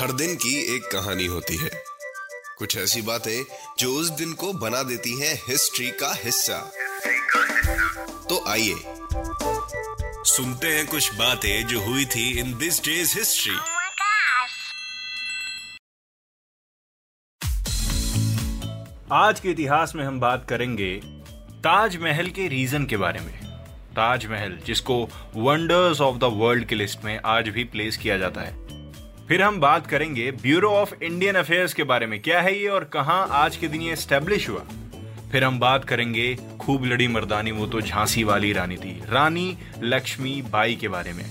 हर दिन की एक कहानी होती है। कुछ ऐसी बातें जो उस दिन को बना देती हैं हिस्ट्री का हिस्सा। तो आइए सुनते हैं कुछ बातें जो हुई थी इन दिस डेज़ हिस्ट्री. आज के इतिहास में हम बात करेंगे ताजमहल के रीजन के बारे में। ताजमहल, जिसको वंडर्स ऑफ़ द वर्ल्ड की लिस्ट में आज भी प्लेस किया जाता है। फिर हम बात करेंगे ब्यूरो ऑफ़ इंडियन अफेयर्स के बारे में। क्या है ये और कहाँ आज के दिन ये स्टेब्लिश हुआ? फिर हम बात करेंगे खूब लड़ी मर्दानी, वो तो झांसी वाली रानी थी, रानी लक्ष्मी बाई के बारे में।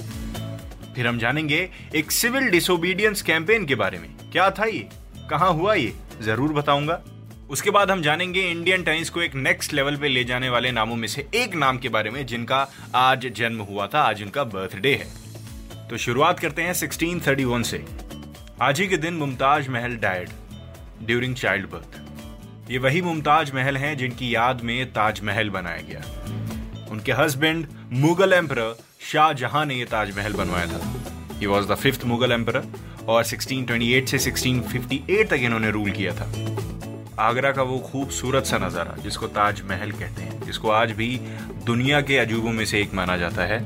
फिर हम जानेंगे एक सिविल डिसोबीडियंस कैंपेन के बारे में। क्या था ये? कहाँ हुआ ये? ज़रूर बताऊँगा। उसके बाद हम जानेंगे इंडियन टेनिस को एक नेक्स्ट लेवल पे ले जाने वाले नामों में से एक नाम के बारे में, जिनका आज जन्म हुआ था, आज उनका बर्थडे है। तो शुरुआत करते हैं 1631 से। आज ही के दिन मुमताज़ महल डायड ड्यूरिंग चाइल्ड बर्थ ये वही मुमताज़ महल हैं जिनकी याद में ताजमहल बनाया गया। उनके हस्बैंड मुगल एम्पर शाहजहां ने यह ताजमहल बनवाया था। He was the fifth Mughal emperor और 1628 से 1658 तक इन्होंने रूल किया था। आगरा का वो खूबसूरत सा नज़ारा, जिसको ताजमहल कहते हैं, जिसको आज भी दुनिया के अजूबों में से एक माना जाता है,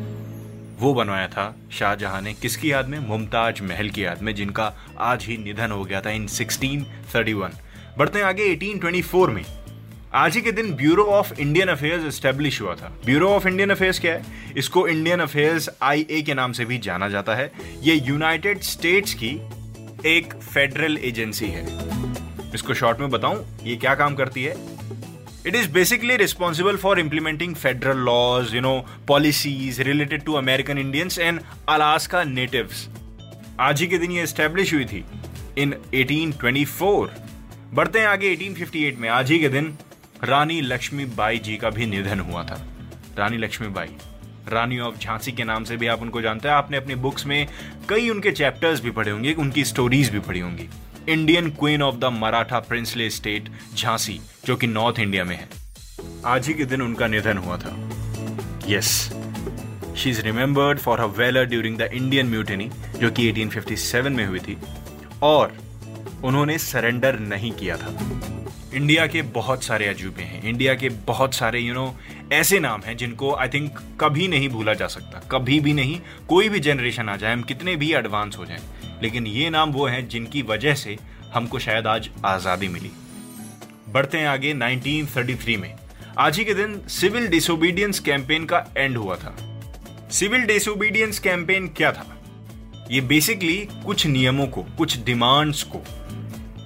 वो बनवाया था शाहजहां ने। किसकी याद में? मुमताज़ महल की याद में, जिनका आज ही निधन हो गया था इन 1631 बढ़ते हैं आगे 1824 में। आज ही के दिन Bureau of Indian Affairs establish हुआ था। ब्यूरो ऑफ़ इंडियन अफेयर्स क्या है? इसको इंडियन अफेयर्स आई के नाम से भी जाना जाता है। ये यूनाइटेड स्टेट्स की एक फेडरल एजेंसी है। इसको शॉर्ट में बताऊँ, ये क्या काम करती है? It is basically responsible for implementing federal laws you know policies related to American Indians and Alaska natives आज ही के दिन ये स्टैब्लिश हुई थी इन 1824 बढ़ते हैं आगे 1858 में। आज ही के दिन रानी लक्ष्मीबाई जी का भी निधन हुआ था। रानी लक्ष्मीबाई, रानी ऑफ़ झांसी के नाम से भी आप उनको जानते हैं। आपने अपनी बुक्स में कई उनके चैप्टर्स भी पढ़े होंगे, उनकी स्टोरीज भी पढ़ी होंगी। Indian queen of the Maratha princely state, Jhansi, जो कि नॉर्थ इंडिया में है। आज ही के दिन उनका निधन हुआ था। Yes she is remembered for her valour during the Indian mutiny जो कि 1857 में हुई थी, और उन्होंने सरेंडर नहीं किया था। इंडिया के बहुत सारे अजूबे हैं। इंडिया के बहुत सारे यू नो ऐसे नाम हैं जिनको आई थिंक कभी नहीं भूला जा सकता, कभी भी नहीं, कोई भी जनरेशन आ जाए, हम कितने भी एडवांस हो जाएँ, लेकिन ये नाम वो हैं जिनकी वजह से हमको शायद आज आज़ादी मिली। बढ़ते हैं आगे 1933 में। आज ही के दिन सिविल डिसोबीडियंस कैंपेन का एंड हुआ था। सिविल डिसोबीडियंस कैंपेन क्या था? ये बेसिकली कुछ नियमों को, कुछ डिमांड्स को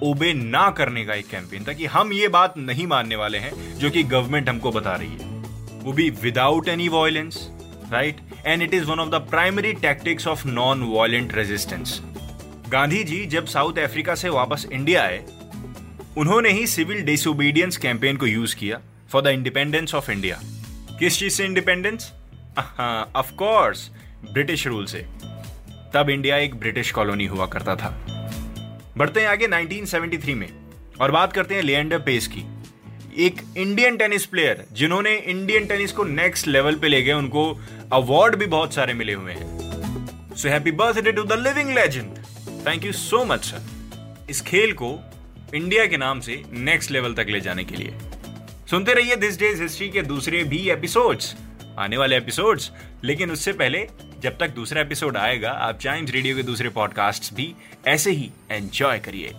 ओबे ना करने का एक कैंपेन था कि हम ये बात नहीं मानने वाले हैं जो कि गवर्नमेंट हमको बता रही है। वो भी without any violence right and it is one of the primary tactics of non violent resistance Gandhi ji जब साउथ अफ्रीका से वापस इंडिया आए उन्होंने ही सिविल डिसोबीडियंस कैंपेन को यूज़ किया for the independence of India किस चीज़ से independence of course British rule से तब इंडिया एक ब्रिटिश कॉलोनी हुआ करता था। बढ़ते हैं आगे 1973 में, और बात करते हैं लिएंडर पेस की। एक इंडियन टेनिस प्लेयर जिन्होंने इंडियन टेनिस को नेक्स्ट लेवल पे ले गए, उनको अवार्ड भी बहुत सारे मिले हुए हैं। So happy birthday to the living legend thank you so much sir इस खेल को इंडिया के नाम से नेक्स्ट लेवल तक ले जाने के लिए। सुनते रहिए दिस डेज़ हिस्ट्री के दूसरे भी एपिसोड्स आने वाले एपिसोड्स लेकिन उससे पहले, जब तक दूसरा एपिसोड आएगा, आप चाइम्स रेडियो के दूसरे पॉडकास्ट भी ऐसे ही एंजॉय करिए।